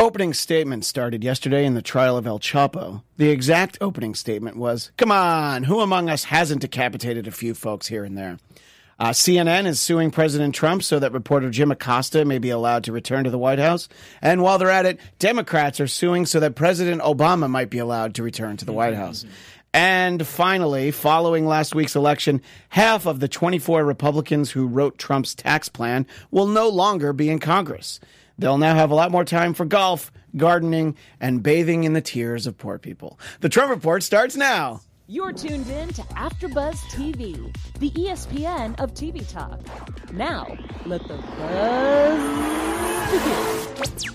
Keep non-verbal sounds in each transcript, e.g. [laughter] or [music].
opening statement started yesterday in the trial of El Chapo. The exact opening statement was Come on, who among us hasn't decapitated a few folks here and there? Uh, CNN is suing President Trump so that reporter Jim Acosta may be allowed to return to the White House. And while they're at it, Democrats are suing so that President Obama might be allowed to return to the White House. And finally, following last week's election, half of the 24 Republicans who wrote Trump's tax plan will no longer be in Congress. They'll now have a lot more time for golf, gardening, and bathing in the tears of poor people. The Trump Report starts now. You're tuned in to AfterBuzz TV, the ESPN of TV talk. Now, let the buzz begin.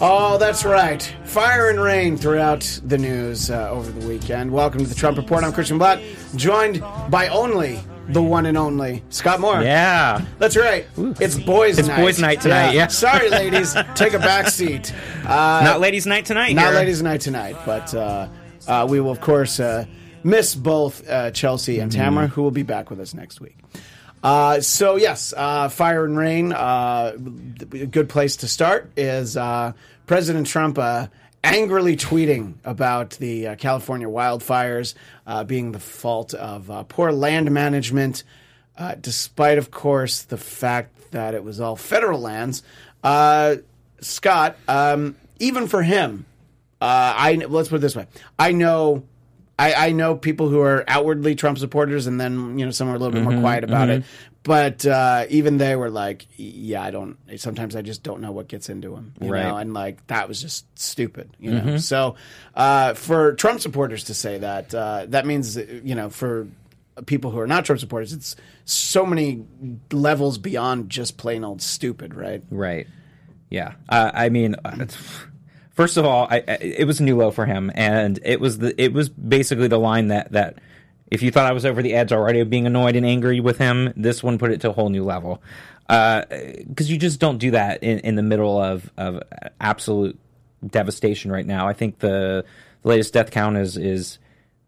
Oh, that's right. Fire and rain throughout the news uh, over the weekend. Welcome to the Trump Report. I'm Christian Blatt, joined by only the one and only Scott Moore. Yeah. That's right. It's boys' It's night. boys' night tonight, yeah. Sorry, [laughs] ladies. Take a back seat. Uh, Not ladies' night tonight. not here. ladies' night tonight, but uh, uh, we will, of course, uh, miss both uh, Chelsea and Mm-hmm. Tamara, who will be back with us next week. Uh, so yes, uh, fire and rain. Uh, a good place to start is uh, President Trump uh, angrily tweeting about the uh, California wildfires uh, being the fault of uh, poor land management, uh, despite, of course, the fact that it was all federal lands. Uh, Scott, um, even for him, uh, I let's put it this way: I know, I, I know people who are outwardly Trump supporters, and then you know some are a little bit Mm-hmm, more quiet about it. But uh, even they were like, "Yeah, I don't." Sometimes I just don't know what gets into him, you Right. know, and like that was just stupid, you know. So uh, for Trump supporters to say that, uh, that means you know for people who are not Trump supporters, it's so many levels beyond just plain old stupid, right? Right. Yeah. Uh, I mean, [sighs] first of all, I, I, it was a new low for him, and it was the it was basically the line that that if you thought I was over the edge already of being annoyed and angry with him, this one put it to a whole new level. Uh, because you just don't do that in, in the middle of of absolute devastation right now. I think the the latest death count is is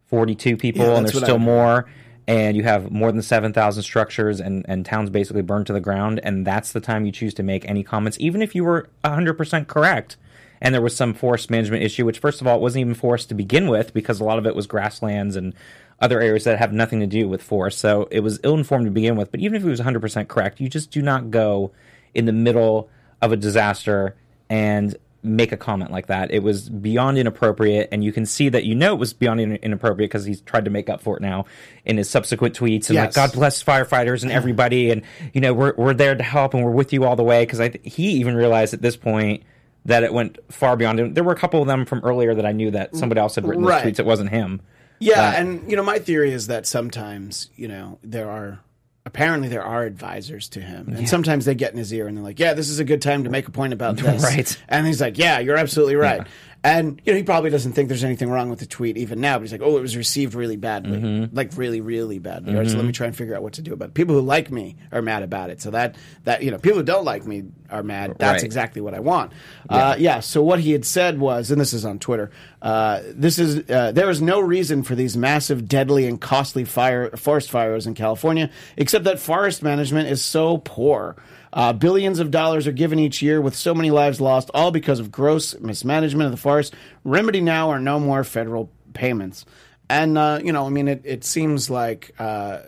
42 people, Yeah, and there's still more. And you have more than 7,000 structures and, and towns basically burned to the ground. And that's the time you choose to make any comments, even if you were 100% correct. And there was some forest management issue, which, first of all, it wasn't even forest to begin with because a lot of it was grasslands and other areas that have nothing to do with force. So it was ill informed to begin with. But even if it was 100% correct, you just do not go in the middle of a disaster and make a comment like that. It was beyond inappropriate, and you can see that you know it was beyond in- inappropriate because he's tried to make up for it now in his subsequent tweets and like God bless firefighters and everybody, and you know we're we're there to help and we're with you all the way. Because I th- he even realized at this point that it went far beyond him. There were a couple of them from earlier that I knew that somebody else had written Right. those tweets. It wasn't him. Yeah, But- and you know, my theory is that sometimes, you know, there are apparently there are advisors to him, and sometimes they get in his ear and they're like, "Yeah, this is a good time to make a point about [laughs] this," Right. And he's like, "Yeah, you're absolutely right." And you know, he probably doesn't think there's anything wrong with the tweet even now, but he's like, "Oh, it was received really badly, Mm-hmm. like really, really badly." All right, so let me try and figure out what to do about it. People who like me are mad about it, so that that you know, people who don't like me are mad. That's Right. exactly what I want. Yeah. Uh, yeah. So what he had said was, and this is on Twitter. Uh, this is uh, there is no reason for these massive, deadly, and costly fire forest fires in California, except that forest management is so poor. Uh, billions of dollars are given each year, with so many lives lost, all because of gross mismanagement of the forest. Remedy now are no more federal payments. And uh, you know, I mean, it, it seems like uh,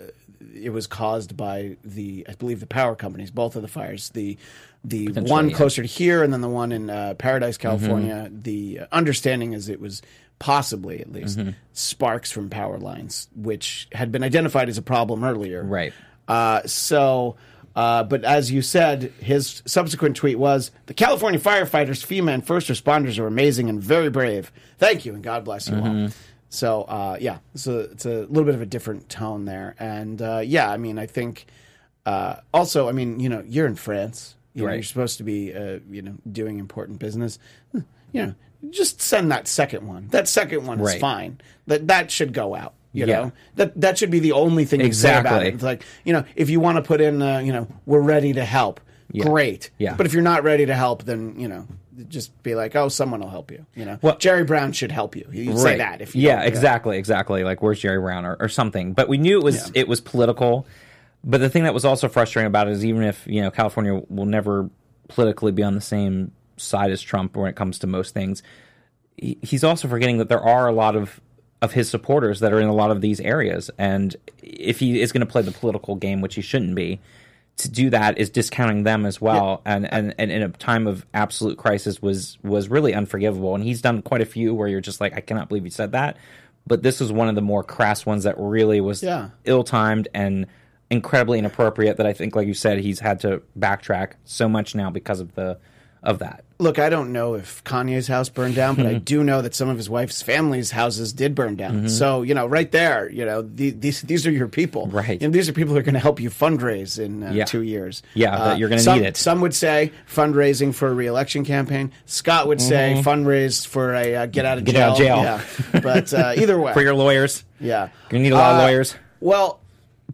it was caused by the, I believe, the power companies. Both of the fires, the the one yeah. closer to here, and then the one in uh, Paradise, California. The understanding is it was possibly, at least, sparks from power lines, which had been identified as a problem earlier. Right. Uh, so, uh, but as you said, his subsequent tweet was The California firefighters, FEMA, and first responders are amazing and very brave. Thank you, and God bless you all. So, uh, yeah, so it's a little bit of a different tone there. And uh, yeah, I mean, I think uh, also, I mean, you know, you're in France. You know, Right. you're supposed to be, uh, you know, doing important business. You know, just send that second one. That second one is fine. That that should go out. You Yeah. know, that that should be the only thing you say about Exactly. it. It's like, you know, if you want to put in, uh, you know, we're ready to help. Great. Yeah. But if you're not ready to help, then you know, just be like, oh, someone will help you. You know, Well- Jerry Brown should help you. You say that if you yeah, do that. exactly, exactly. Like where's Jerry Brown or, or something. But we knew it was it was political. But the thing that was also frustrating about it is even if you know California will never politically be on the same side as Trump when it comes to most things. He's also forgetting that there are a lot of of his supporters that are in a lot of these areas, and if he is going to play the political game, which he shouldn't be, to do that is discounting them as well, yeah. and, and and in a time of absolute crisis was was really unforgivable. And he's done quite a few where you're just like, I cannot believe he said that. But this was one of the more crass ones that really was yeah. ill timed and incredibly inappropriate. That I think, like you said, he's had to backtrack so much now because of the of that. Look, I don't know if Kanye's house burned down, but I do know that some of his wife's family's houses did burn down. Mm-hmm. So, you know, right there, you know, the, these these are your people. Right. You know, these are people who are going to help you fundraise in uh, yeah. two years. Yeah, uh, you're going to need it. Some would say fundraising for a reelection campaign. Scott would say mm-hmm. fundraise for a uh, get out of get jail. Out of jail. Yeah. But uh, [laughs] either way. for your lawyers. Yeah. You're going to need a lot of uh, lawyers. Well,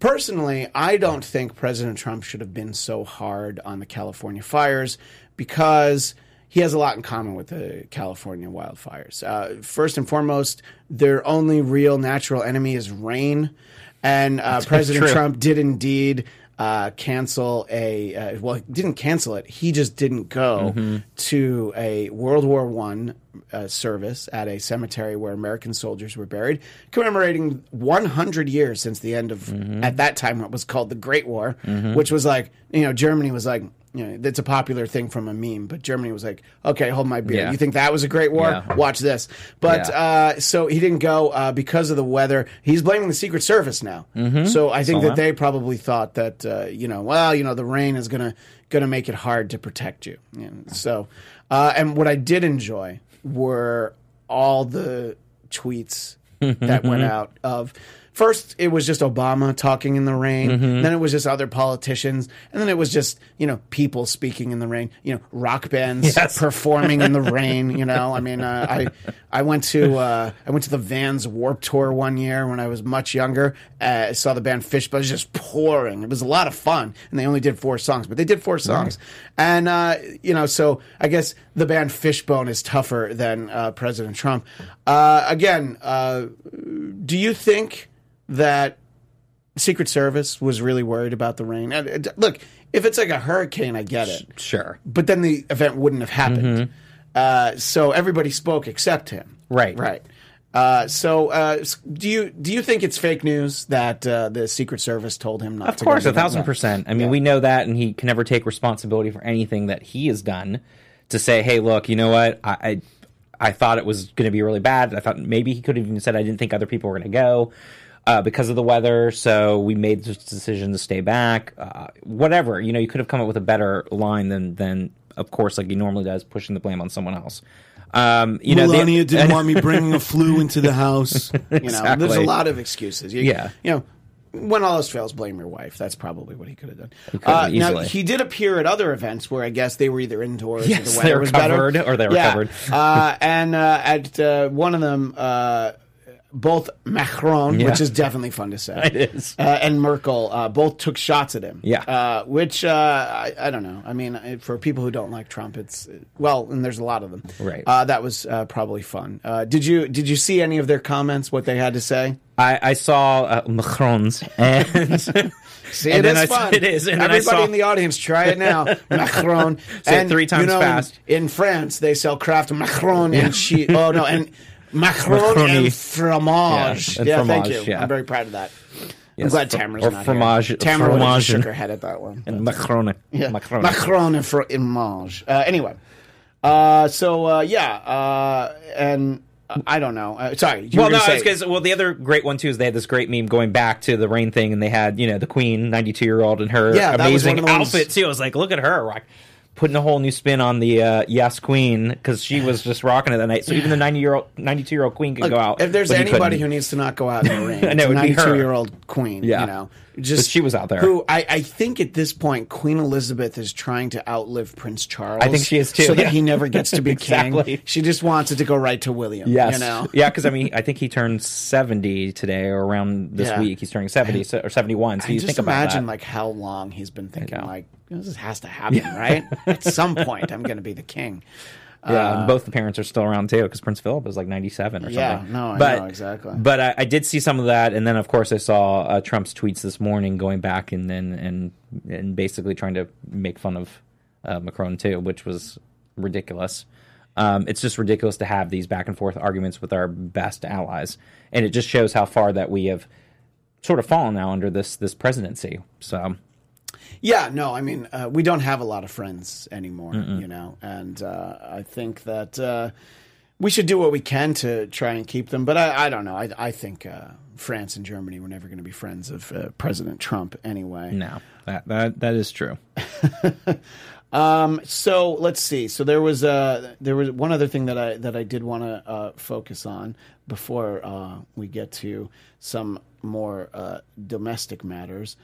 personally, I don't think President Trump should have been so hard on the California fires because he has a lot in common with the California wildfires. Uh, first and foremost, their only real natural enemy is rain. And uh, President Trump did indeed uh, cancel a uh, well, didn't cancel it. He just didn't go mm-hmm. to a World War One uh, service at a cemetery where American soldiers were buried, commemorating 100 years since the end of mm-hmm. at that time what was called the Great War, mm-hmm. which was like you know Germany was like you know, it's a popular thing from a meme, but Germany was like, okay, hold my beer. Yeah. You think that was a great war? Yeah. Watch this. But Yeah. uh, so he didn't go uh, because of the weather. He's blaming the Secret Service now. Mm-hmm. So I think Saw that they probably thought that uh, you know, well, you know, the rain is gonna gonna make it hard to protect you. And so, uh, and what I did enjoy were all the tweets [laughs] that went out of first it was just Obama talking in the rain, Mm-hmm. then it was just other politicians, and then it was just you know people speaking in the rain, you know rock bands Yes. performing in the [laughs] rain. You know, I mean, uh, I I went to uh, I went to the Vans Warp Tour one year when I was much younger. Uh, I saw the band Fishbone it was just pouring. It was a lot of fun, and they only did four songs, but they did four songs, and uh, you know, so I guess the band Fishbone is tougher than uh, President Trump. Uh, again, uh, do you think? That Secret Service was really worried about the rain. Uh, Look, if it's like a hurricane, I get it. Sure. But then the event wouldn't have happened. Uh, so everybody spoke except him. Right. Right. Uh, so, uh, do you do you think it's fake news that uh, the Secret Service told him not Of to? course, go a thousand percent. I mean, Yeah. we know that, and he can never take responsibility for anything that he has done. To say, "Hey, look, you know what? I I, I thought it was going to be really bad. I thought maybe he could have even said I didn't think other people were going to go uh, because of the weather, so we made this decision to stay back. Uh, whatever, you know, you could have come up with a better line than than, of course, like he normally does, pushing the blame on someone else. Um, you know, the- Melania [laughs] didn't want me bringing a flu into the house. [laughs] You know, there's a lot of excuses. You, Yeah. You know, when all else fails, blame your wife. That's probably what he could have done. could have, now, he did appear at other events where I guess they were either indoors or Yes, the they weather were was better. covered, or they were yeah. covered. uh, and uh, at uh, one of them, uh, both Macron, Yeah. which is definitely fun to say, [laughs] It is. uh, and Merkel uh, both took shots at him. Yeah. Uh, which uh, I, I don't know. I mean, uh, for people who don't like Trump, it's well, and there's a lot of them. Right. Uh, that was uh, probably fun. Uh, did you did you see any of their comments? What they had to say? I, I saw uh, Macron's and [laughs] See, And it is I- fun. it is, and Everybody saw- in the audience, try it now. Macron. [laughs] Say it and, three times you know, fast. In, in France, they sell Kraft Macron and cheese. Oh no, and Macron Macaroni. and fromage. Yeah, and thank fromage, you. yeah. I'm very proud of that. I'm glad Tamara's or not fromage- here. Tamara fromage shook her head at that one. and Macron. Yeah. Macron. Macron and fromage. Uh, anyway, uh, so uh, yeah, uh, and uh, I don't know. Uh, sorry. You Well, no, because well, the other great one too is they had this great meme going back to the rain thing, and they had you know the Queen, ninety two year old, and her Yeah, that was one amazing outfit too. I was like, look at her, rock, putting a whole new spin on the uh, Yes Queen because she was just rocking it that night. So even the [sighs] ninety year old, ninety two year old Queen could Look, go out. If there's but he anybody who needs to not go out in the [laughs] rain, I know, it's a it'd be her. 92 year old queen. Yeah. You know, just But she was out there. Who I, I think at this point, Queen Elizabeth is trying to outlive Prince Charles. I think she is too, so that he never gets to be [laughs] Exactly. king. She just wants it to go right to William. Yes, you know. yeah, because I mean, I think he turned seventy today, or around this Yeah. week. He's turning seventy so, or seventy one. So I you just think about imagine that. like how long he's been thinking like this has to happen, right? [laughs] At some point, I'm going to be the king. Yeah, and both the parents are still around too because Prince Philip is like ninety seven or Yeah, something. no, I but, know, exactly. But I, I did see some of that, and then of course I saw uh, Trump's tweets this morning going back and then and and basically trying to make fun of uh, Macron too, which was ridiculous. Um, it's just ridiculous to have these back and forth arguments with our best allies, and it just shows how far that we have sort of fallen now under this this presidency. So Yeah, no, I mean, uh, we don't have a lot of friends anymore, you know, and uh, I think that uh, we should do what we can to try and keep them. But I, I don't know. I, I think uh, France and Germany were never going to be friends of uh, President Trump anyway. no, that that that is true. [laughs] Um, so let's see. So there was uh, there was one other thing that I that I did want to uh, focus on before uh, we get to some more uh, domestic matters.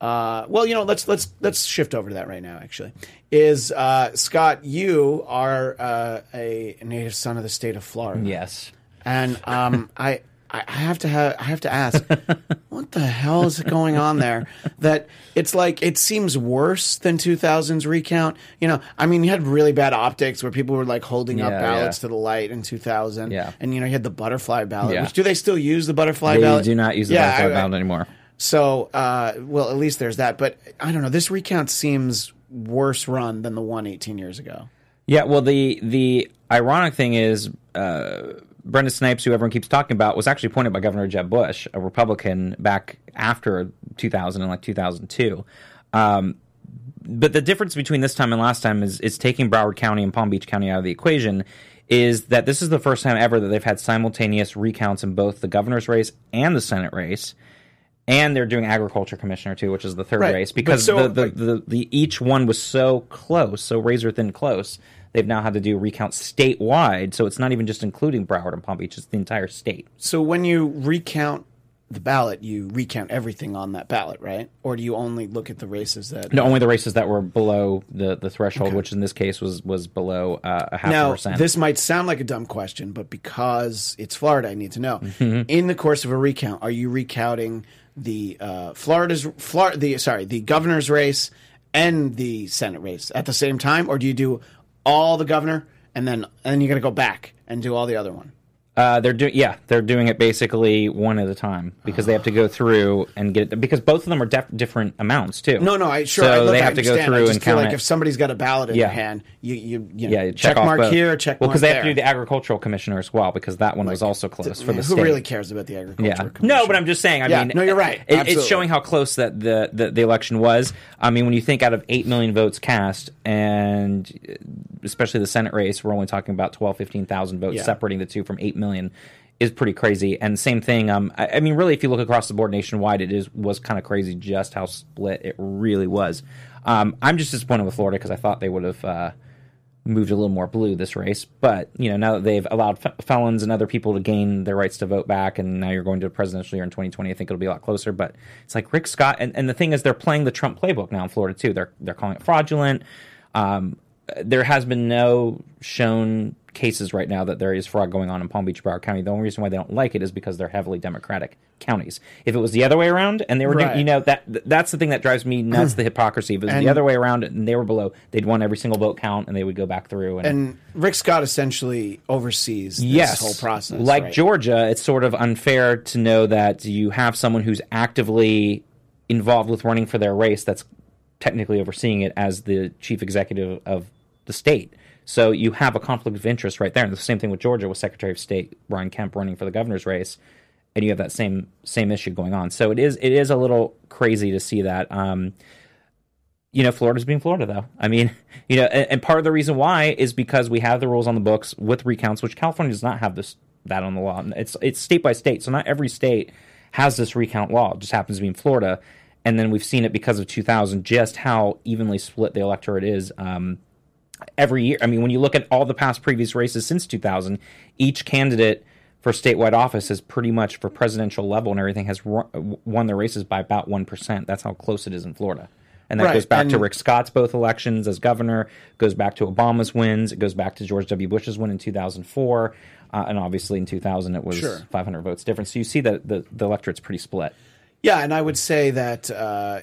Uh, well, you know, let's let's let's shift over to that right now. Actually, is uh, Scott? You are uh, a native son of the state of Florida. Yes. And um, [laughs] I I have to have I have to ask, [laughs] what the hell is going on there? That it's like it seems worse than 2000's recount. You know, I mean, you had really bad optics where people were like holding up ballots yeah. to the light in 2000. Yeah. and you know, you had the butterfly ballot. Yeah. Which do they still use the butterfly They ballot? do not use the Yeah, butterfly I- ballot anymore. So, uh, well, at least there's that. But I don't know. This recount seems worse run than the one 18 years ago. Yeah, well, the the ironic thing is, uh, Brenda Snipes, who everyone keeps talking about, was actually appointed by Governor Jeb Bush, a Republican, back after 2000 and like 2002. Um, but the difference between this time and last time is is taking Broward County and Palm Beach County out of the equation. Is that this is the first time ever that they've had simultaneous recounts in both the governor's race and the Senate race, and they're doing agriculture commissioner too, which is the third Right. race because so, the, the, like- the, the each one was so close, so razor thin close. They've now had to do recounts statewide, so it's not even just including Broward and Palm Beach; it's the entire state. So when you recount the ballot, you recount everything on that ballot, right? Or do you only look at the races that? No, only the races that were below the, the threshold, which in this case was was below uh, a half Now, percent. this might sound like a dumb question, but because it's Florida, I need to know. Mm-hmm. In the course of a recount, are you recounting the uh, Florida's Florida, the sorry, the governor's race and the Senate race at the same time, or do you do all the governor and then and then you're going to go back and do all the other one? Uh, they're doing yeah, they're doing it basically one at a time because they have to go through and get it because both of them are def- different amounts too. No, no, I sure. So I, look, they I have to go understand. I through just and feel count like it. if somebody's got a ballot in Yeah. their hand, you you, you know, yeah, check, off mark both. here, check well mark because they have to do the agricultural commissioner as well because that one was also close for the who state. really cares about the agriculture? Yeah. commission? No, but I'm just saying. I Yeah, mean, no, you're right. it- it's Absolutely. showing how close that the, the the election was. I mean, when you think out of eight million votes cast, and uh, especially the Senate race, we're only talking about 12, 15,000 votes Yeah. separating the two from eight million. Is pretty crazy, and same thing. Um, I, I mean, really, if you look across the board nationwide, it is was kind of crazy just how split it really was. Um, I'm just disappointed with Florida because I thought they would have uh, moved a little more blue this race. But you know, now that they've allowed fe- felons and other people to gain their rights to vote back, and now you're going to a presidential year in 2020, I think it'll be a lot closer. But it's like Rick Scott, and, and the thing is, they're playing the Trump playbook now in Florida too. They're they're calling it fraudulent. Um, there has been no shown cases right now that there is fraud going on in Palm Beach, Broward County. The only reason why they don't like it is because they're heavily Democratic counties. If it was the other way around, and they were, doing- Right. you know, that that's the thing that drives me nuts. the hypocrisy. If it was And- the other way around, and they were below, they'd won every single vote count, and they would go back through. And, And Rick Scott essentially oversees this yes, whole process. Like right? Georgia, it's sort of unfair to know that you have someone who's actively involved with running for their race that's technically overseeing it as the chief executive of the state. So you have a conflict of interest right there. And the same thing with Georgia with Secretary of State Brian Kemp running for the governor's race, and you have that same same issue going on. So it is it is a little crazy to see that. Um, you know, Florida's being Florida, though. I mean, [laughs] you know, and, and part of the reason why is because we have the rules on the books with recounts, which California does not have this that on the law. It's it's state by state, so not every state has this recount law. It just happens to be in Florida, and then we've seen it because of 2000, just how evenly split the electorate is. Um, every year, I mean, when you look at all the past previous races since 2000, each candidate for statewide office has pretty much for presidential level and everything has won their races by about one percent. That's how close it is in Florida. And that Right, goes back to Rick Scott's both elections as governor, goes back to Obama's wins, it goes back to George W. Bush's win in 2004, uh, and obviously in 2000 it was Sure. 500 votes difference. So you see that the, the electorate's pretty split. Yeah, and I would say that uh,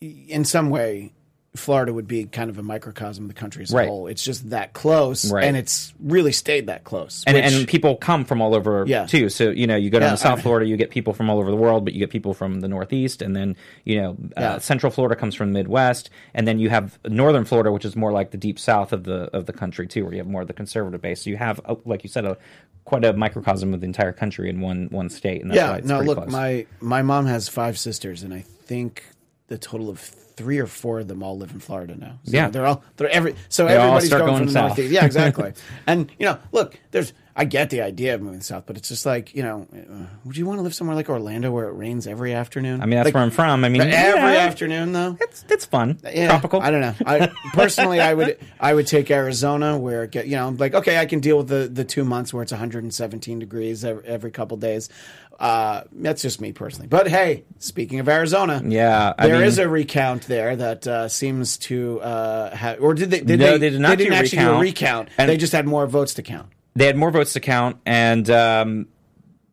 in some way, Florida would be kind of a microcosm of the country as a Right. whole. It's just that close, Right. and it's really stayed that close. and, which- and people come from all over Yeah. too. So you know, you go down Yeah, to South I- Florida, you get people from all over the world, but you get people from the Northeast, and then you know, Yeah. uh, Central Florida comes from the Midwest, and then you have Northern Florida, which is more like the deep South of the of the country too, where you have more of the conservative base. So you have, uh, like you said, a quite a microcosm of the entire country in one one state, and that's why yeah, it's no, look, close. my my mom has five sisters, and I think the total of three or four of them all live in Florida now. So Yeah. they're all they're every so They everybody's going, going from the south. northeast. Yeah, [laughs] exactly. and you know, look, there's I get the idea of moving south, but it's just like you know, uh, would you want to live somewhere like Orlando where it rains every afternoon? I mean, that's Like, where I'm from. I mean, every yeah, afternoon though. it's it's fun, Yeah, tropical. I don't know. I personally, I would I would take Arizona, where it get you know, like okay, I can deal with the the two months where it's 117 degrees every, every couple days. Uh, that's just me personally. But hey, speaking of Arizona, Yeah, I there is mean- a recount there that uh, seems to uh, have, or did they? Did No, they, they did not didn't do a actually do a recount. recount. And- they just had more votes to count. they had more votes to count, and um,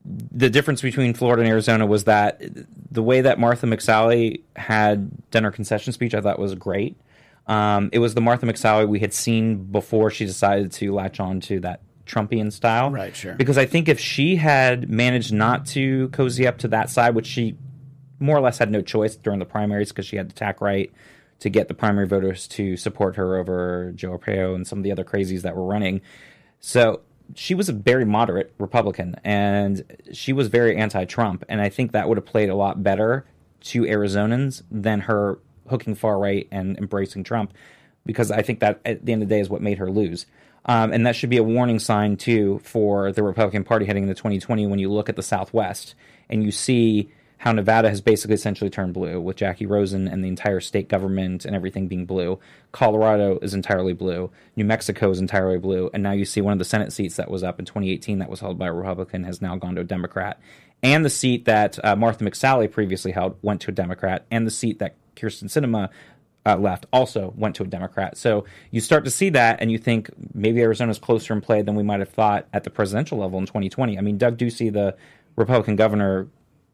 the difference between Florida and Arizona was that the way that Martha McSally had done her concession speech, I thought was great. Um, it was the Martha McSally we had seen before she decided to latch on to that Trumpian style. Right, sure. Because I think if she had managed not to cozy up to that side, which she more or less had no choice during the primaries because she had to tack right to get the primary voters to support her over Joe Arpaio and some of the other crazies that were running. So she was a very moderate Republican and she was very anti Trump. And I think that would have played a lot better to Arizonans than her hooking far right and embracing Trump because I think that at the end of the day is what made her lose. Um, and that should be a warning sign, too, for the Republican Party heading into 2020 when you look at the Southwest and you see how Nevada has basically essentially turned blue with Jacky Rosen and the entire state government and everything being blue. Colorado is entirely blue. New Mexico is entirely blue. And now you see one of the Senate seats that was up in 2018 that was held by a Republican has now gone to a Democrat. And the seat that uh, Martha McSally previously held went to a Democrat. And the seat that Kyrsten Sinema uh, left also went to a Democrat. So you start to see that, and you think maybe Arizona's closer in play than we might have thought at the presidential level in 2020. I mean, Doug Ducey, the Republican governor,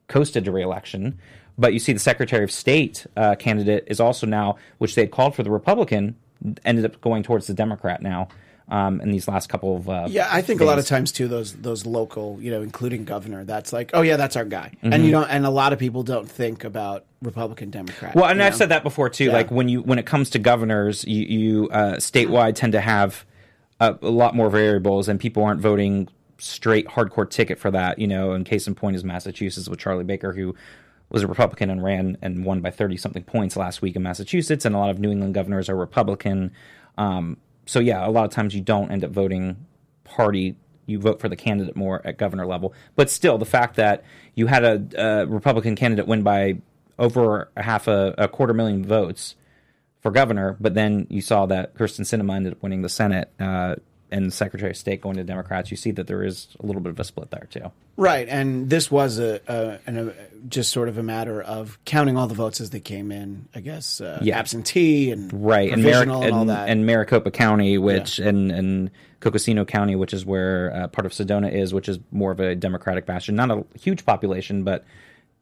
coasted to reelection, but you see the Secretary of State uh, candidate is also now, which they had called for the Republican, ended up going towards the Democrat now. Um, in these last couple of uh, Yeah, I think a lot of times too those those local, you know, including governor, that's like, oh yeah, that's our guy, Mm-hmm. and you don't, and a lot of people don't think about Republican Democrat. Well, and I've know? said that before too. Yeah. Like when you when it comes to governors, you, you uh, statewide tend to have a, a lot more variables, and people aren't voting straight hardcore ticket for that. You know, and case in point is Massachusetts with Charlie Baker, who was a Republican and ran and won by thirty something points last week in Massachusetts, and a lot of New England governors are Republican. Um, so yeah, a lot of times you don't end up voting party. You vote for the candidate more at governor level, but still, the fact that you had a, a Republican candidate win by over a half a, a quarter million votes for governor, but then you saw that Kyrsten Sinema ended up winning the Senate uh, and Secretary of State going to Democrats. You see that there is a little bit of a split there too. Right, and this was a, a, an, a just sort of a matter of counting all the votes as they came in. I guess uh, Yeah. absentee and right and, Mari- provisional and, all that. and Maricopa County, which and and Coconino County, which is where uh, part of Sedona is, which is more of a Democratic bastion. Not a huge population, but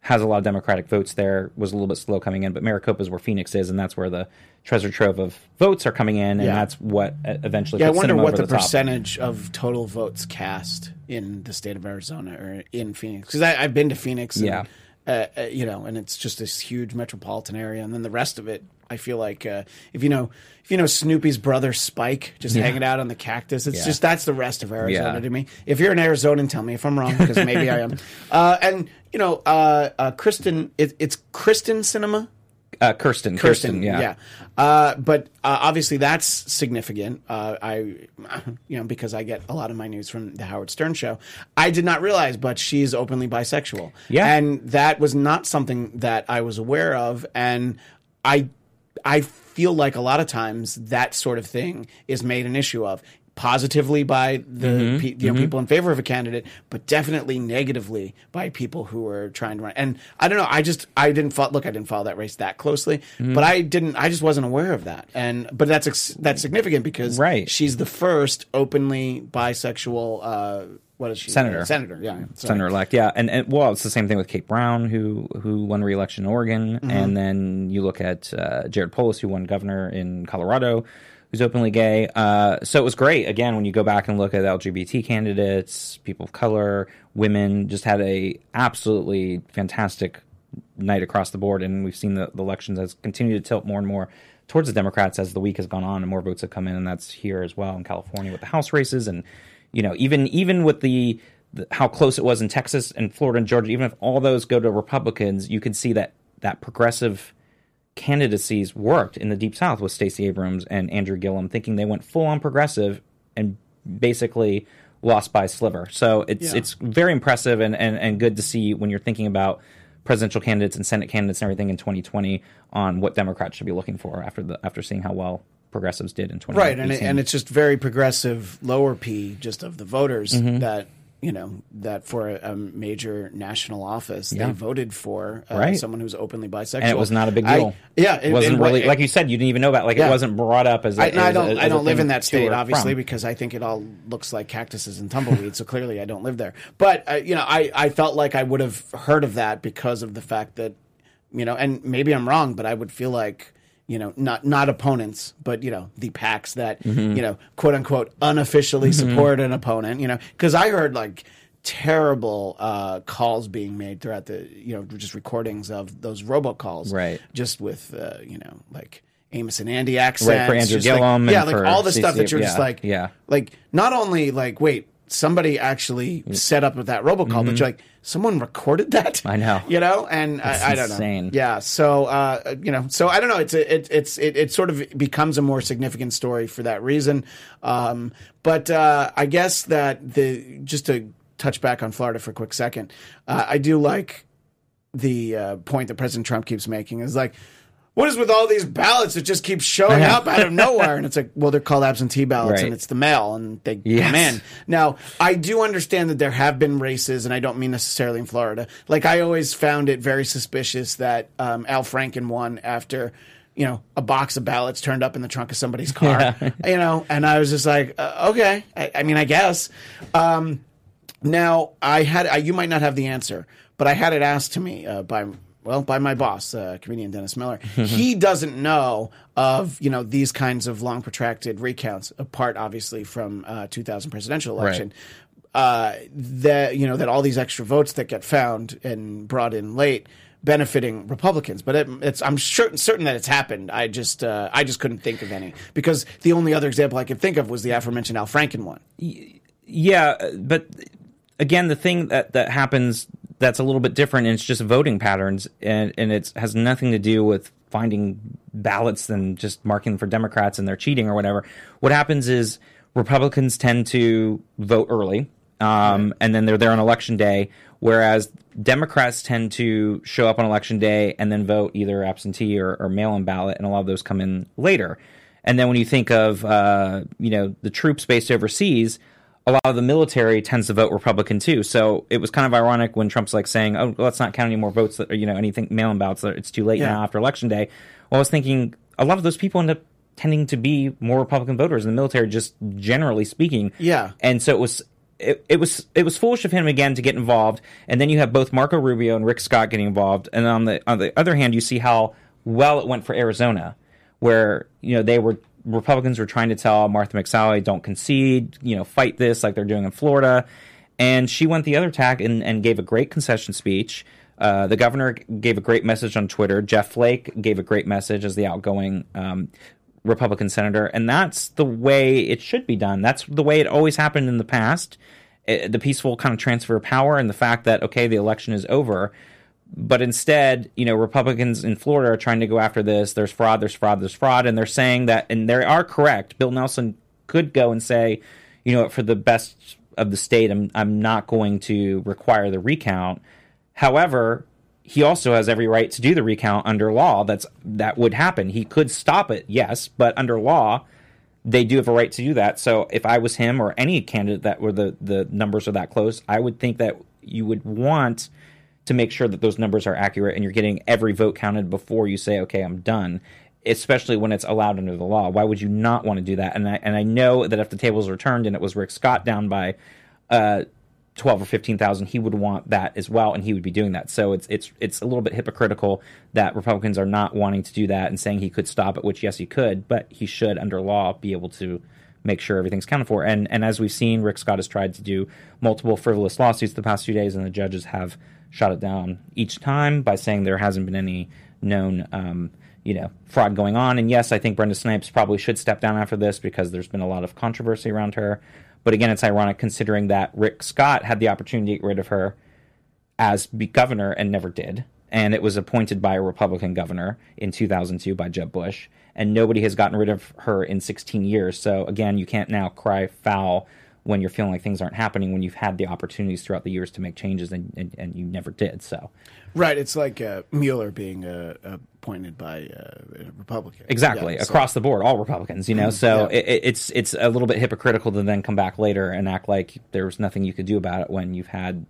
has a lot of Democratic votes there. Was a little bit slow coming in, but Maricopa is where Phoenix is, and that's where the treasure trove of votes are coming in, and Yeah. that's what uh, eventually. yeah, I wonder what the, top. percentage of total votes cast in the state of Arizona or in Phoenix. Because I've been to Phoenix, and, Yeah. Uh, uh, you know, and it's just this huge metropolitan area, and then the rest of it. I feel like uh, if you know if you know Snoopy's brother Spike just hanging out on the cactus, it's Yeah. just that's the rest of Arizona Yeah. to me. If you're an Arizonan, tell me if I'm wrong because maybe I am. [laughs] Uh, and you know, uh, uh, Kristen, it, it's Kristen Sinema. Uh, Kirsten, Kirsten, Kirsten, yeah. yeah. Uh, but uh, obviously that's significant. Uh, I, [laughs] you know, because I get a lot of my news from the Howard Stern show. I did not realize, but she's openly bisexual. Yeah. and that was not something that I was aware of, and I, I feel like a lot of times that sort of thing is made an issue of positively by the Mm-hmm. pe- you know people in favor of a candidate, but definitely negatively by people who are trying to run. And I don't know. I just I didn't follow, look. I didn't follow that race that closely, Mm-hmm. but I didn't. I just wasn't aware of that. And but that's ex- that's significant because Right. she's the first openly bisexual. Uh, what is she? Senator. Senator, yeah. Senator elect, yeah, and, and well, it's the same thing with Kate Brown, who who won re-election in Oregon, Mm-hmm. and then you look at uh, Jared Polis, who won governor in Colorado, who's openly gay. Uh, so it was great. Again, when you go back and look at LGBT candidates, people of color, women, just had a absolutely fantastic night across the board, and we've seen the, the elections as continue to tilt more and more towards the Democrats as the week has gone on, and more votes have come in, and that's here as well in California with the House races, and you know even even with the, the how close it was in Texas and Florida and Georgia, even if all those go to Republicans, you can see that that progressive candidacies worked in the Deep South with Stacey Abrams and Andrew Gillum, thinking they went full on progressive and basically lost by a sliver. So it's Yeah. it's very impressive and, and, and good to see when you're thinking about presidential candidates and Senate candidates and everything in 2020 on what Democrats should be looking for after the after seeing how well progressives did in 2018. right and, it, and it's just very progressive lower p just of the voters Mm-hmm. that you know that for a, a major national office Yeah. they voted for uh, Right. someone who's openly bisexual and it was not a big I- deal. yeah it wasn't wa- really like you said. You didn't even know about. Like Yeah. it wasn't brought up as. a- I, I as a- don't. as I don't live in that state, obviously, from. because I think it all looks like cactuses and tumbleweeds. so clearly, I don't live there. But uh, you know, I, I felt like I would have heard of that because of the fact that you know, and maybe I'm wrong, but I would feel like you know, not not opponents, but you know, the PACs that Mm-hmm. you know, quote unquote, unofficially support an opponent. You know, because I heard like terrible uh, calls being made throughout the you know just recordings of those robocalls Right. just with uh, you know like Amos and Andy accents Right, for Andrew just like- Gillum yeah and like all the stuff that you're just like yeah. like not only like wait somebody actually set up with that robocall but you're like someone recorded that Mm-hmm. I know. [laughs] you know and I, I don't insane. know yeah so uh, you know so I don't know it's a, it, it's it, it sort of becomes a more significant story for that reason um, but uh, I guess that the just to touch back on Florida for a quick second uh, I do like the uh, point that President Trump keeps making is like, what is with all these ballots that just keep showing up out of nowhere? And it's like, well, they're called absentee ballots Right. and it's the mail and they Yes. come in. Now, I do understand that there have been races, and I don't mean necessarily in Florida. Like, I always found it very suspicious that um, Al Franken won after. You know, a box of ballots turned up in the trunk of somebody's [laughs] car. You know, and I was just like, uh, okay. I, I mean, I guess. Um, now, I had I, you might not have the answer, but I had it asked to me uh, by well by my boss, uh, comedian Dennis Miller. [laughs] he doesn't know of you know these kinds of long protracted recounts, apart obviously from uh, 2000 presidential election. Uh, that you know that all these extra votes that get found and brought in late benefiting Republicans, but it, it's I'm sure, certain that it's happened. I just uh, I just couldn't think of any because the only other example I could think of was the aforementioned Al Franken one. Yeah, but again, the thing that that happens that's a little bit different, and it's just voting patterns, and and it has nothing to do with finding ballots and just marking for Democrats and they're cheating or whatever. What happens is Republicans tend to vote early, um, and then they're there on election day, whereas Democrats tend to show up on election day and then vote either absentee or, or mail-in ballot, and a lot of those come in later. And then when you think of uh, you know the troops based overseas, a lot of the military tends to vote Republican too. So it was kind of ironic when Trump's like saying, "Oh, let's not count any more votes that or, you know anything mail-in ballots. That it's too late Yeah. now after election day." Well, I was thinking a lot of those people end up tending to be more Republican voters in the military, just generally speaking. Yeah. and so it was. It, it was it was foolish of him again to get involved, and then you have both Marco Rubio and Rick Scott getting involved, and on the on the other hand, you see how well it went for Arizona, where you know they were Republicans were trying to tell Martha McSally, don't concede, you know, fight this like they're doing in Florida. And she went the other tack and, and gave a great concession speech. Uh, the governor gave a great message on Twitter. Jeff Flake gave a great message as the outgoing um, Republican senator. And that's the way it should be done. That's the way it always happened in the past. Eh, the peaceful kind of transfer of power and the fact that, okay, the election is over but instead, you know, Republicans in Florida are trying to go after this. There's fraud, there's fraud, there's fraud, and they're saying that, and they are correct. Bill Nelson could go and say, you know, for the best of the state, I'm I'm not going to require the recount. However, he also has every right to do the recount under law. That's that would happen. He could stop it, yes, but under law, they do have a right to do that. So if I was him or any candidate that were the the numbers are that close, I would think that you would want to make sure that those numbers are accurate and you're getting every vote counted before you say, okay, I'm done. Especially when it's allowed under the law. Why would you not want to do that? And I and I know that if the tables were turned and it was Rick Scott down by uh, twelve or fifteen thousand, he would want that as well, and he would be doing that. So it's it's it's a little bit hypocritical that Republicans are not wanting to do that and saying he could stop it, which yes, he could, but he should under law be able to make sure everything's counted for. And and as we've seen, Rick Scott has tried to do multiple frivolous lawsuits the past few days, and the judges have shot it down each time by saying there hasn't been any known. Um, you know, fraud going on. And yes, I think Brenda Snipes probably should step down after this because there's been a lot of controversy around her. But again, it's ironic considering that Rick Scott had the opportunity to get rid of her as governor and never did. And it was appointed by a Republican governor in 2002 by Jeb Bush. And nobody has gotten rid of her in 16 years. So again, you can't now cry foul when you're feeling like things aren't happening when you've had the opportunities throughout the years to make changes and, and, and you never did. So Right. It's like uh, Mueller being uh, appointed by uh, a Republican. Exactly, Yeah, so- across the board, all Republicans. You know, so Yeah. it, it- it's it's a little bit hypocritical to then come back later and act like there was nothing you could do about it when you've had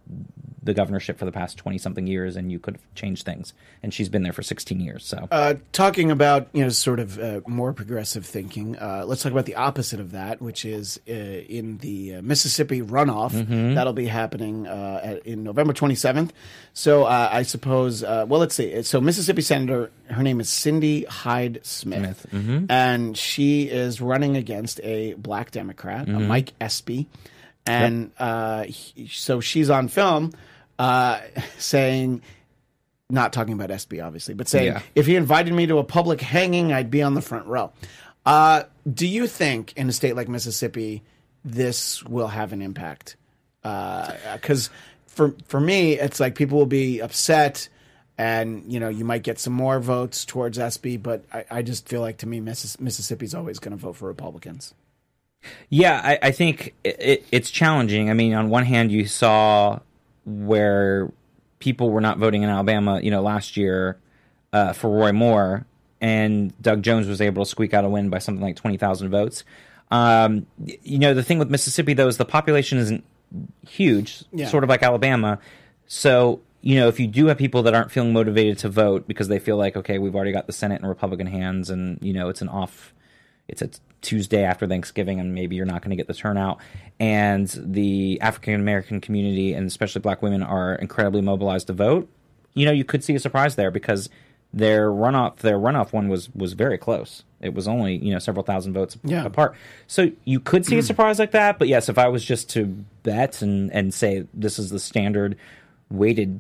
the governorship for the past twenty something years and you could have changed things. And she's been there for sixteen years. So Uh, talking about you know sort of uh, more progressive thinking, uh, let's talk about the opposite of that, which is uh, in the uh, Mississippi runoff Mm-hmm. that'll be happening uh, at, in November 27th. So uh, I suppose, uh, well, let's see. So Mississippi Senator, her name is Cindy Hyde Smith, Mm-hmm. and she is running against a black Democrat, Mm-hmm. uh, Mike Espy, and uh, he- so she's on film uh, [laughs] saying not talking about Espy, obviously, but saying Yeah. if he invited me to a public hanging, I'd be on the front row. Uh, do you think in a state like Mississippi, this will have an impact? Because for for me, it's like people will be upset, and you know you might get some more votes towards Espy, but I, I just feel like to me, Missis- Mississippi's always going to vote for Republicans. Yeah, I, I think it, it, it's challenging. I mean, on one hand, you saw where people were not voting in Alabama, you know, last year uh, for Roy Moore, and Doug Jones was able to squeak out a win by something like twenty thousand votes. Um, you know, the thing with Mississippi though is the population isn't huge, Yeah. sort of like Alabama. So you know, if you do have people that aren't feeling motivated to vote because they feel like, okay, we've already got the Senate in Republican hands, and you know, it's an off it's a Tuesday after Thanksgiving, and maybe you're not going to get the turnout. And the African American community, and especially Black women, are incredibly mobilized to vote. You know, you could see a surprise there because their runoff, their runoff one was was very close. It was only you know several thousand votes Yeah. apart. So you could see a surprise like that. But yes, if I was just to bet and and say this is the standard weighted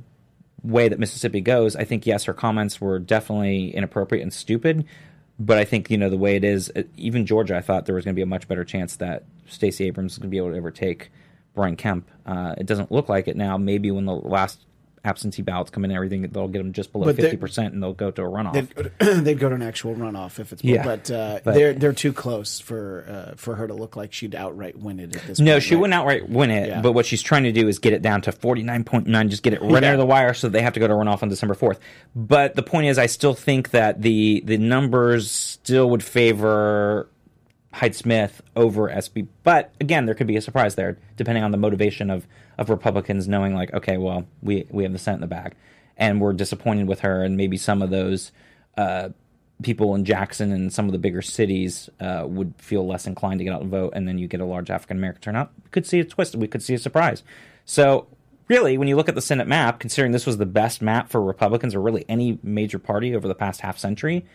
way that Mississippi goes, I think yes, her comments were definitely inappropriate and stupid. But I think you know the way it is. uh, Even Georgia, I thought there was going to be a much better chance that Stacey Abrams is going to be able to overtake Brian Kemp. Uh, it doesn't look like it now. Maybe when the last absentee ballots come in, and everything they'll get them just below But fifty percent, and they'll go to a runoff. They'd, [clears throat] they'd go to an actual runoff if it's Yeah. but, uh, But- they're they're too close for uh, for her to look like she'd outright win it at this No, point. she right? wouldn't outright win it. Yeah. But what she's trying to do is get it down to forty nine point nine, just get it right Yeah. under the wire, so they have to go to runoff on December fourth. But the point is, I still think that the the numbers still would favor Hyde Smith over Espy. But again, there could be a surprise there, depending on the motivation of of Republicans knowing, like, okay, well, we we have the Senate in the bag, and we're disappointed with her, and maybe some of those. Uh, people in Jackson and some of the bigger cities uh, would feel less inclined to get out and vote, and then you get a large African American turnout. We could see a twist. We could see a surprise. So, really, when you look at the Senate map, considering this was the best map for Republicans or really any major party over the past half century,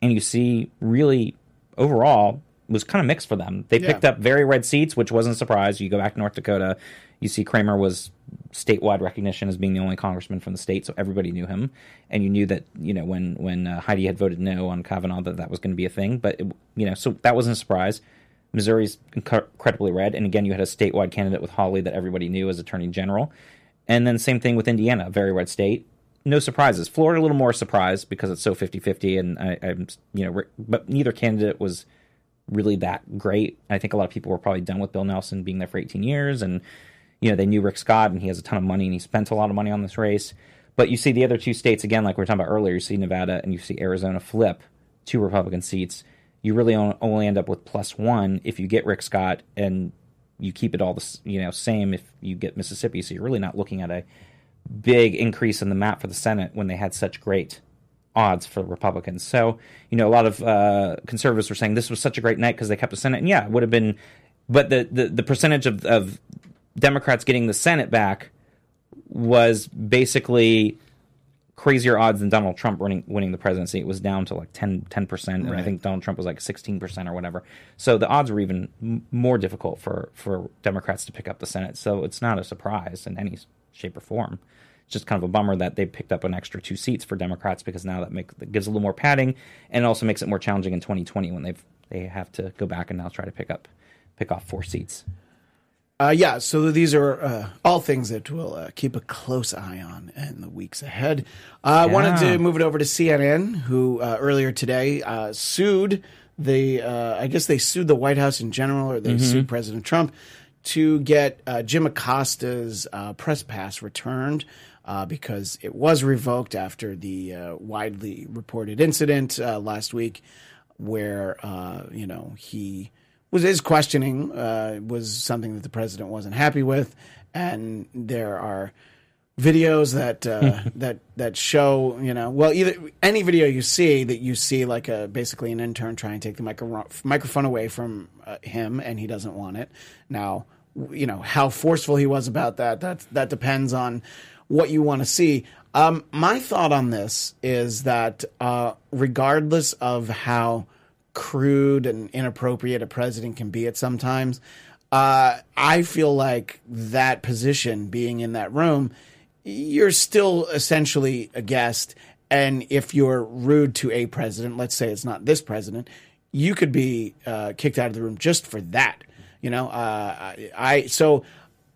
and you see really overall was kind of mixed for them. They Yeah. picked up very red seats, which wasn't a surprise. You go back to North Dakota, you see Cramer was statewide recognition as being the only congressman from the state, so everybody knew him, and you knew that you know when when uh, Heidi had voted no on Kavanaugh that that was going to be a thing. But it, you know, so that wasn't a surprise. Missouri's inc- incredibly red, and again, you had a statewide candidate with Hawley that everybody knew as Attorney General, and then same thing with Indiana, very red state. No surprises. Florida a little more surprised because it's so 50-50 and I, I'm you know, re- but neither candidate was really that great. I think a lot of people were probably done with Bill Nelson being there for 18 years, and you know they knew Rick Scott, and he has a ton of money, and he spent a lot of money on this race. But you see the other two states again, like we were talking about earlier. You see Nevada and you see Arizona flip two Republican seats. You really only end up with plus one if you get Rick Scott, and you keep it all the you know same if you get Mississippi. So you're really not looking at a big increase in the map for the Senate when they had such great odds for Republicans. So, you know, a lot of uh, conservatives were saying this was such a great night because they kept the Senate. And yeah, it would have been, but the, the, the percentage of, of Democrats getting the Senate back was basically crazier odds than Donald Trump winning, winning the presidency. It was down to like 10 percent, and I think Donald Trump was like sixteen percent or whatever. So the odds were even m- more difficult for for Democrats to pick up the Senate. So it's not a surprise in any shape or form. It's just kind of a bummer that they picked up an extra two seats for Democrats because now that, make, that gives a little more padding, and it also makes it more challenging in 2020 when they've they have to go back and now try to pick up pick off four seats. Uh, yeah, so these are uh, all things that we'll uh, keep a close eye on in the weeks ahead. I Yeah. wanted to move it over to CNN, who uh, earlier today uh, sued the, uh, I guess they sued the White House in general, or they Mm-hmm. sued President Trump to get uh, Jim Acosta's uh, press pass returned. Uh, because it was revoked after the uh, widely reported incident uh, last week, where uh, you know he was his questioning uh, was something that the president wasn't happy with, and there are videos that uh, [laughs] that that show you know well either any video you see that you see like a basically an intern trying to take the micro- microphone away from uh, him and he doesn't want it. Now you know how forceful he was about that that that depends on what you want to see um, my thought on this is that uh, regardless of how crude and inappropriate a president can be at sometimes. Uh, I feel like that position, being in that room, you're still essentially a guest. And if you're rude to a president, let's say it's not this president, you could be uh, kicked out of the room just for that. You know, uh, I, I so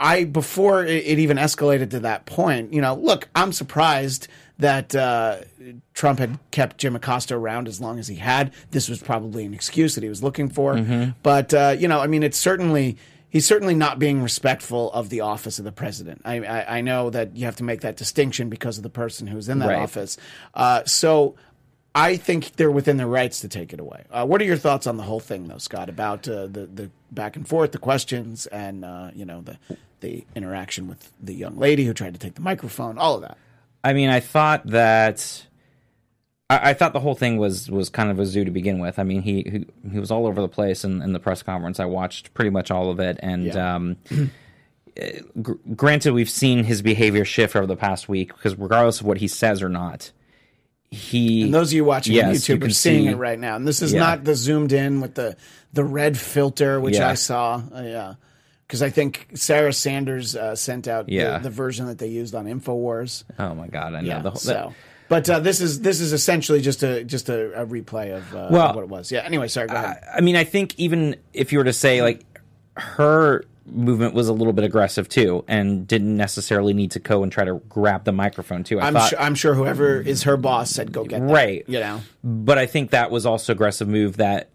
I before it, it even escalated to that point. You know, look, I'm surprised that uh, Trump had kept Jim Acosta around as long as he had. This was probably an excuse that he was looking for. But uh, you know, I mean, it's certainly he's certainly not being respectful of the office of the president. I, I, I know that you have to make that distinction because of the person who's in that Right. office. Uh, so. I think they're within their rights to take it away. Uh, what are your thoughts on the whole thing, though, Scott? About uh, the the back and forth, the questions, and uh, you know the the interaction with the young lady who tried to take the microphone, all of that. I mean, I thought that I, I thought the whole thing was was kind of a zoo to begin with. I mean, he he, he was all over the place in, in the press conference. I watched pretty much all of it, and Yeah. um, [clears throat] gr- granted, we've seen his behavior shift over the past week because regardless of what he says or not, he And those of you watching on Yes, you YouTube are seeing see- it right now. And this is Yeah. not the zoomed in with the the red filter, which Yeah. I saw. Uh, yeah, because I think Sarah Sanders uh, sent out Yeah. the, the version that they used on Infowars. oh my god, I know Yeah, the whole, so. But uh, this is this is essentially just a just a, a replay of, uh, Well, what it was. Yeah. Anyway, sorry. Go ahead. I mean, I think even if you were to say like her movement was a little bit aggressive too, and didn't necessarily need to go and try to grab the microphone too. I I'm thought, sure, I'm sure whoever is her boss said go get that, Right. You know. but I think that was also aggressive move that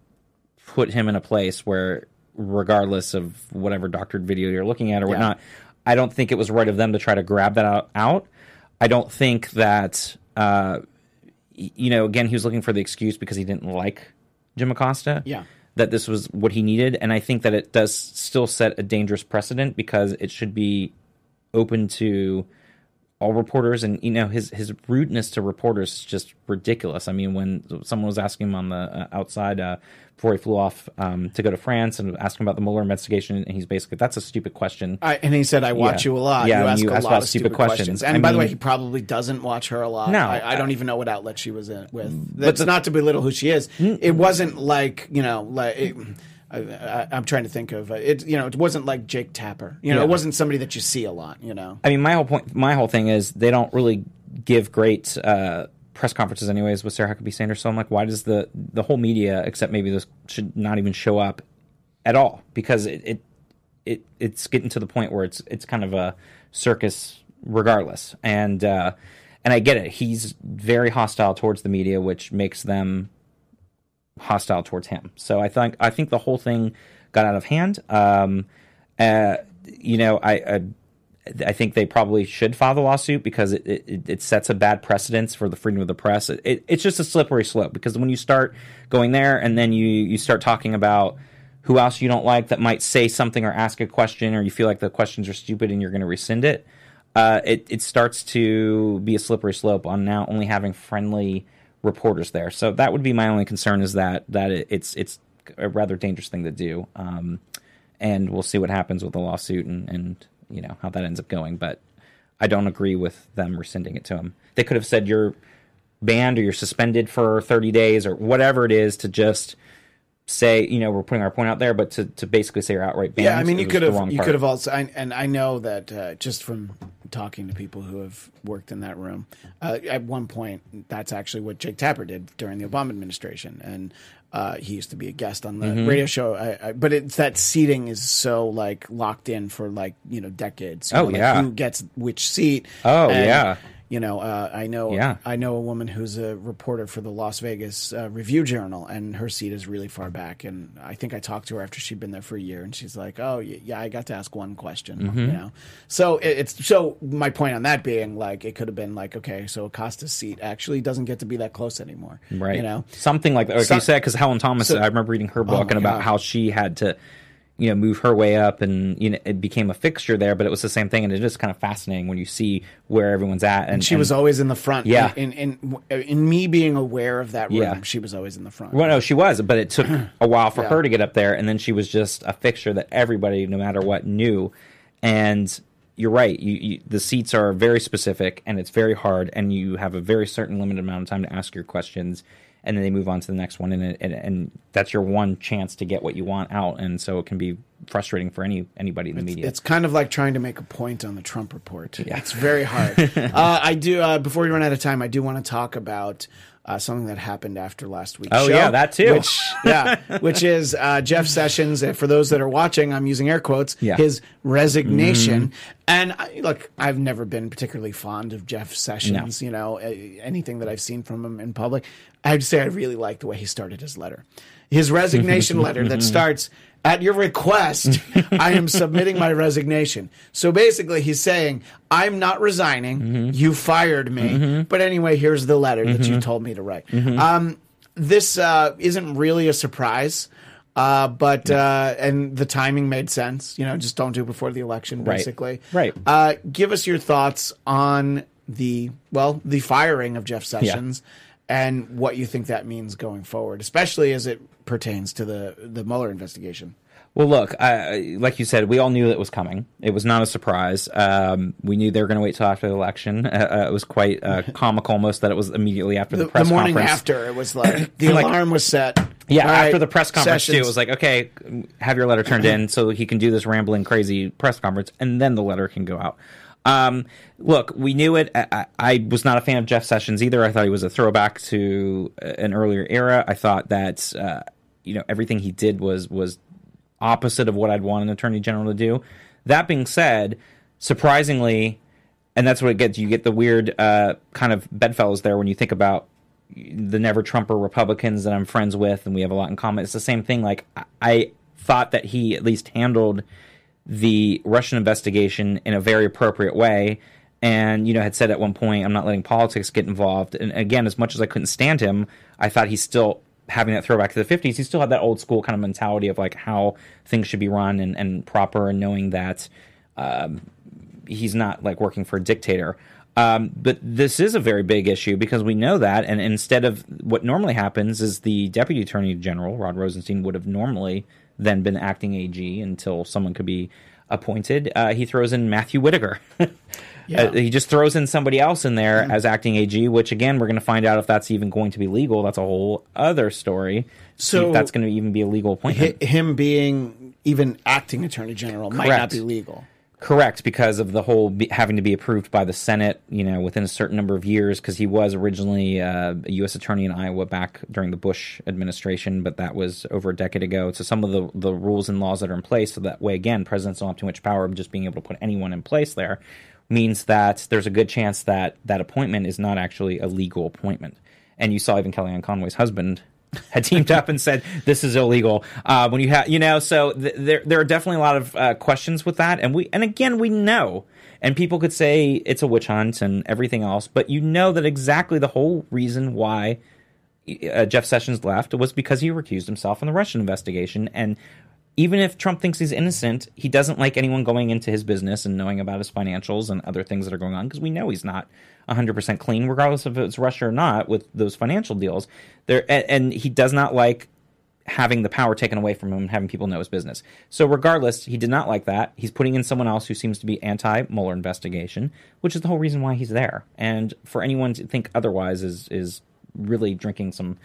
put him in a place where, regardless of whatever doctored video you're looking at or whatnot, I don't think it was right of them to try to grab that out. out. I don't think that, uh, you know, again, he was looking for the excuse because he didn't like Jim Acosta. Yeah. That this was what he needed. And I think that it does still set a dangerous precedent because it should be open to all reporters and you know his his rudeness to reporters is just ridiculous. I mean, when someone was asking him on the uh, outside uh, before he flew off um, to go to France and asking about the Mueller investigation, and he's basically that's a stupid question. I, and he said, "I watch Yeah. you a lot. Yeah, you ask you a ask lot about of stupid questions. questions." And I by the way, he probably doesn't watch her a lot. No, I, I don't even know what outlet she was in with. That's the- not to belittle who she is. It wasn't like you know, like it, I, I, I'm trying to think of uh, it. You know, it wasn't like Jake Tapper. You know, Yeah. it wasn't somebody that you see a lot. You know, I mean, my whole point, my whole thing is they don't really give great uh, press conferences, anyways, with Sarah Huckabee Sanders. So I'm like, why does the the whole media, except maybe this, should not even show up at all? Because it it, it it's getting to the point where it's it's kind of a circus, regardless. And uh, and I get it. He's very hostile towards the media, which makes them hostile towards him. So I think I think the whole thing got out of hand. Um, uh, you know, I, I I think they probably should file the lawsuit because it, it, it sets a bad precedence for the freedom of the press. It, it, it's just a slippery slope because when you start going there and then you you start talking about who else you don't like that might say something or ask a question or you feel like the questions are stupid and you're going to rescind it, uh, it it starts to be a slippery slope on now only having friendly reporters there. So that would be my only concern is that that it's it's a rather dangerous thing to do. Um, and we'll see what happens with the lawsuit and, and you know how that ends up going. But I don't agree with them rescinding it to him. They could have said you're banned or you're suspended for 30 days or whatever it is to just say you know we're putting our point out there, but to, to basically say you're outright banned. Yeah, I mean, you could have, you could have also, I, and I know that uh, just from talking to people who have worked in that room, uh, at one point, that's actually what Jake Tapper did during the Obama administration, and uh, he used to be a guest on the Mm-hmm. radio show. I, I, but it's that seating is so like locked in for like you know decades. You Oh, know, like, yeah. who gets which seat? Oh, And, yeah. You know, uh, I know. Yeah. I know a woman who's a reporter for the Las Vegas uh, Review Journal, and her seat is really far back. And I think I talked to her after she'd been there for a year, and she's like, "Oh, yeah, I got to ask one question." Mm-hmm. You know, so it, it's so my point on that being like it could have been like, okay, so Acosta's seat actually doesn't get to be that close anymore, right? You know, something like that. Like So- you said, because Helen Thomas, so- Oh I remember reading her book my and about God. how she had to, you know, move her way up, and you know, it became a fixture there. But it was the same thing, and it's just kind of fascinating when you see where everyone's at. And she was always in the front. Yeah. in in in, in me being aware of that room, Yeah. she was always in the front. Well, no, she was, but it took [clears throat] a while for Yeah. her to get up there, and then she was just a fixture that everybody, no matter what, knew. And you're right; you, you, the seats are very specific, and it's very hard, and you have a very certain limited amount of time to ask your questions, and then they move on to the next one, and it, and, and that's your one chance to get what you want out, and so it can be frustrating for any anybody in the media. It's kind of like trying to make a point on the Trump report. Yeah. It's very hard. [laughs] uh, I do. Uh, before we run out of time, I do want to talk about uh, something that happened after last week's Oh, show. yeah, that too. Which, yeah, [laughs] which is uh, Jeff Sessions. uh, For those that are watching, I'm using air quotes. Yeah. His resignation. And I, look, I've never been particularly fond of Jeff Sessions. You know, anything that I've seen from him in public, I have to say I really like the way he started his letter. His resignation [laughs] letter that starts at your request, [laughs] I am submitting my resignation. So basically, he's saying, I'm not resigning. You fired me. But anyway, here's the letter that you told me to write. Um, this uh, isn't really a surprise. Uh, but uh, and the timing made sense. You know, just don't do it before the election, basically. Right. Uh, give us your thoughts on the well, the firing of Jeff Sessions, and what you think that means going forward, especially as it pertains to the the Mueller investigation. Well, look, I, like you said, we all knew it was coming. It was not a surprise. Um, we knew they were going to wait till after the election. [laughs] Uh, it was quite uh, [laughs] comical, almost that it was immediately after the, The, press the morning conference. after, it was like [coughs] the Like- alarm was set. Yeah, All after right, the press conference too, it was like, okay, have your letter turned in so he can do this rambling, crazy press conference, and then the letter can go out. Um, look, we knew it. I, I was not a fan of Jeff Sessions either. I thought he was a throwback to an earlier era. I thought that uh, you know everything he did was was opposite of what I'd want an attorney general to do. That being said, surprisingly, and that's what it gets. You get the weird uh, kind of bedfellows there when you think about the never Trumper Republicans that I'm friends with, and we have a lot in common. It's the same thing. Like I, I thought that he at least handled the Russian investigation in a very appropriate way. And you know, had said at one point, "I'm not letting politics get involved." And again, as much as I couldn't stand him, I thought he's still having that throwback to the 50s. He still had that old school kind of mentality of like how things should be run and, and proper, and knowing that um, he's not like working for a dictator. Um, but this is a very big issue because we know that, and instead of what normally happens is the deputy attorney general Rod Rosenstein would have normally then been acting AG until someone could be appointed. Uh, he throws in Matthew Whitaker. [laughs] Uh, he just throws in somebody else in there as acting AG, which again we're going to find out if that's even going to be legal. That's a whole other story. So- if that's going to even be a legal appointment. Hi- him being even acting attorney general might not be legal. Correct, because of the whole be, having to be approved by the Senate, you know, within a certain number of years. Because he was originally uh, a U.S. attorney in Iowa back during the Bush administration, but that was over a decade ago. So some of the the rules and laws that are in place, so that way again, presidents don't have too much power of just being able to put anyone in place there, means that there's a good chance that that appointment is not actually a legal appointment. And you saw even Kellyanne Conway's husband [laughs] had teamed up and said this is illegal. Uh, when you have, you know, so th- there there are definitely a lot of uh, questions with that, and we and again we know, and people could say it's a witch hunt and everything else, but you know that exactly the whole reason why uh, Jeff Sessions left was because he recused himself in the Russian investigation, and even if Trump thinks he's innocent, he doesn't like anyone going into his business and knowing about his financials and other things that are going on because we know he's not 100% clean, regardless if it's Russia or not, with those financial deals. There, and, and he does not like having the power taken away from him and having people know his business. So regardless, he did not like that. He's putting in someone else who seems to be anti Mueller investigation, which is the whole reason why he's there. And for anyone to think otherwise is is really drinking some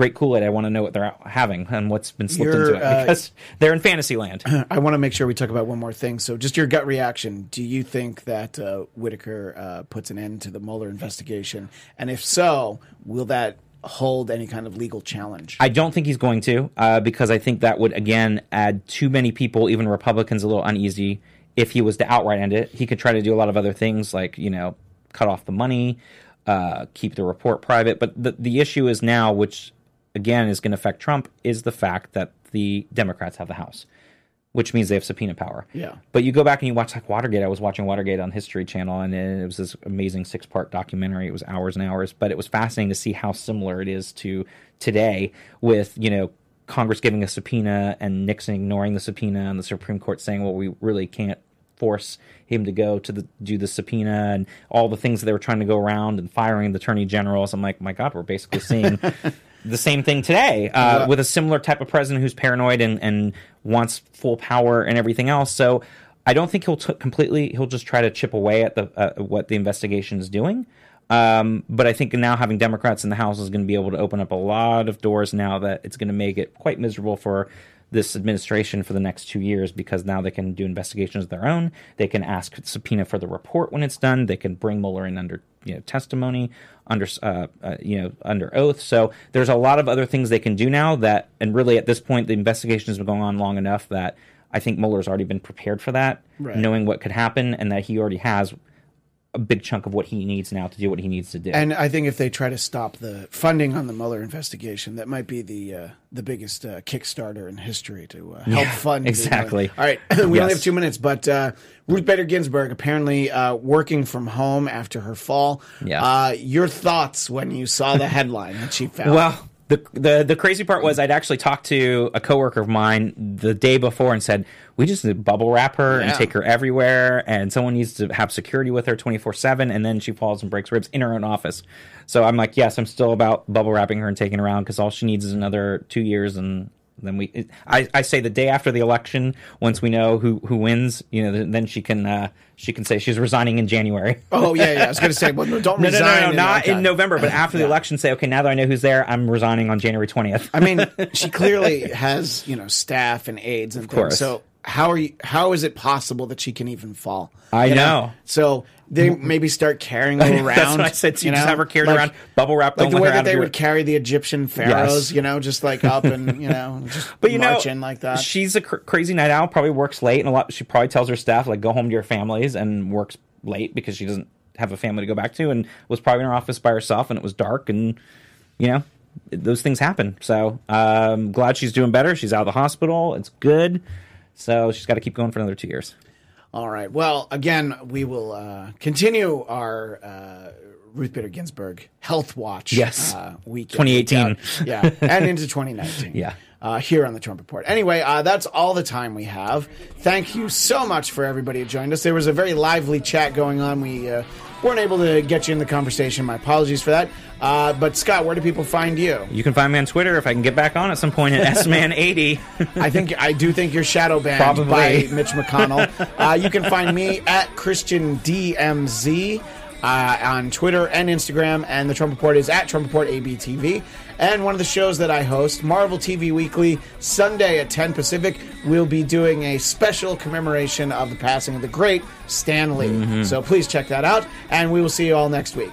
great Kool-Aid. I want to know what they're having and what's been slipped You're, into it uh, because they're in fantasy land. [clears throat] I want to make sure we talk about one more thing. So, just your gut reaction. Do you think that uh, Whitaker uh, puts an end to the Mueller investigation? And if so, will that hold any kind of legal challenge? I don't think he's going to, uh, because I think that would again add too many people, even Republicans, a little uneasy. If he was to outright end it, he could try to do a lot of other things, like you know, cut off the money, uh, keep the report private. But the the issue is now, which again is going to affect Trump, is the fact that the Democrats have the House, which means they have subpoena power. Yeah. But you go back and you watch like Watergate. I was watching Watergate on History Channel, and it was this amazing six part documentary. It was hours and hours, but it was fascinating to see how similar it is to today with you know Congress giving a subpoena and Nixon ignoring the subpoena, and the Supreme Court saying, "Well, we really can't." force him to go to the do the subpoena and all the things that they were trying to go around and firing the attorney generals. I'm like, my God, we're basically seeing the same thing today uh, with a similar type of president who's paranoid and, and wants full power and everything else. So I don't think he'll t- completely. He'll just try to chip away at the uh, what the investigation is doing. Um, but I think now having Democrats in the House is going to be able to open up a lot of doors. Now that it's going to make it quite miserable for this administration for the next two years because now they can do investigations of their own. They can ask subpoena for the report when it's done. They can bring Mueller in under you know testimony, under uh, uh, you know under oath. So there's a lot of other things they can do now that, and really at this point, the investigation has been going on long enough that I think Mueller's already been prepared for that, Right. knowing what could happen, and that he already has a big chunk of what he needs now to do what he needs to do. And I think if they try to stop the funding on the Mueller investigation, that might be the uh, the biggest uh, Kickstarter in history to uh, help Yeah, fund. the- exactly. All right, [clears throat] we only have two minutes, but uh, Ruth Bader Ginsburg apparently uh, working from home after her fall. Yeah. Uh, your thoughts when you saw the headline that she found? Well, the, the the crazy part was I'd actually talked to a coworker of mine the day before and said we just need to bubble wrap her Yeah. and take her everywhere, and someone needs to have security with her twenty four seven, and then she falls and breaks ribs in her own office. So I'm like, yes, I'm still about bubble wrapping her and taking her around because all she needs is another two years and. Then we, it, I, I say the day after the election, once we know who, who wins, you know, then she can, uh, she can say she's resigning in January. [laughs] oh yeah, yeah. I was going to say, well, no, don't No, no, resign. no, no, in- not in November, but after the Yeah. election, say, okay, now that I know who's there, I'm resigning on January 20th. I mean, [laughs] she clearly has you know staff and aides and things. course. So how are you? How is it possible that she can even fall? I You know. So they maybe start carrying her around. [laughs] That's what I said. So you just have her carried around, bubble wrap, like the way that they would carry the Egyptian pharaohs. Yes. You know, just like up and you know, [laughs] just But you know, in like that. she's a cr- crazy night owl. Probably works late, and a lot. She probably tells her staff like, "Go home to your families," and works late because she doesn't have a family to go back to, and was probably in her office by herself, and it was dark, and you know, those things happen. So, um, glad she's doing better. She's out of the hospital. It's good. So she's got to keep going for another two years. All right. Well, again, we will uh, continue our uh, Ruth Bader Ginsburg Health Watch. Yes. uh, weekend. 2018. Yeah, and into 2019. [laughs] Yeah. Uh, here on the Trump Report. Anyway, uh, that's all the time we have. Thank you so much for everybody who joined us. There was a very lively chat going on. We uh, weren't able to get you in the conversation. My apologies for that. Uh, but Scott, where do people find you? You can find me on Twitter if I can get back on at some point at [laughs] sman80. I think I do think you're shadow banned Probably. by Mitch McConnell. [laughs] uh, you can find me at Christian DMZ uh, on Twitter and Instagram, and the Trump Report is at Trump Report ABTV. And one of the shows that I host, Marvel TV Weekly, Sunday at 10 Pacific, we'll be doing a special commemoration of the passing of the great Stan Lee. Mm-hmm. So please check that out, and we will see you all next week.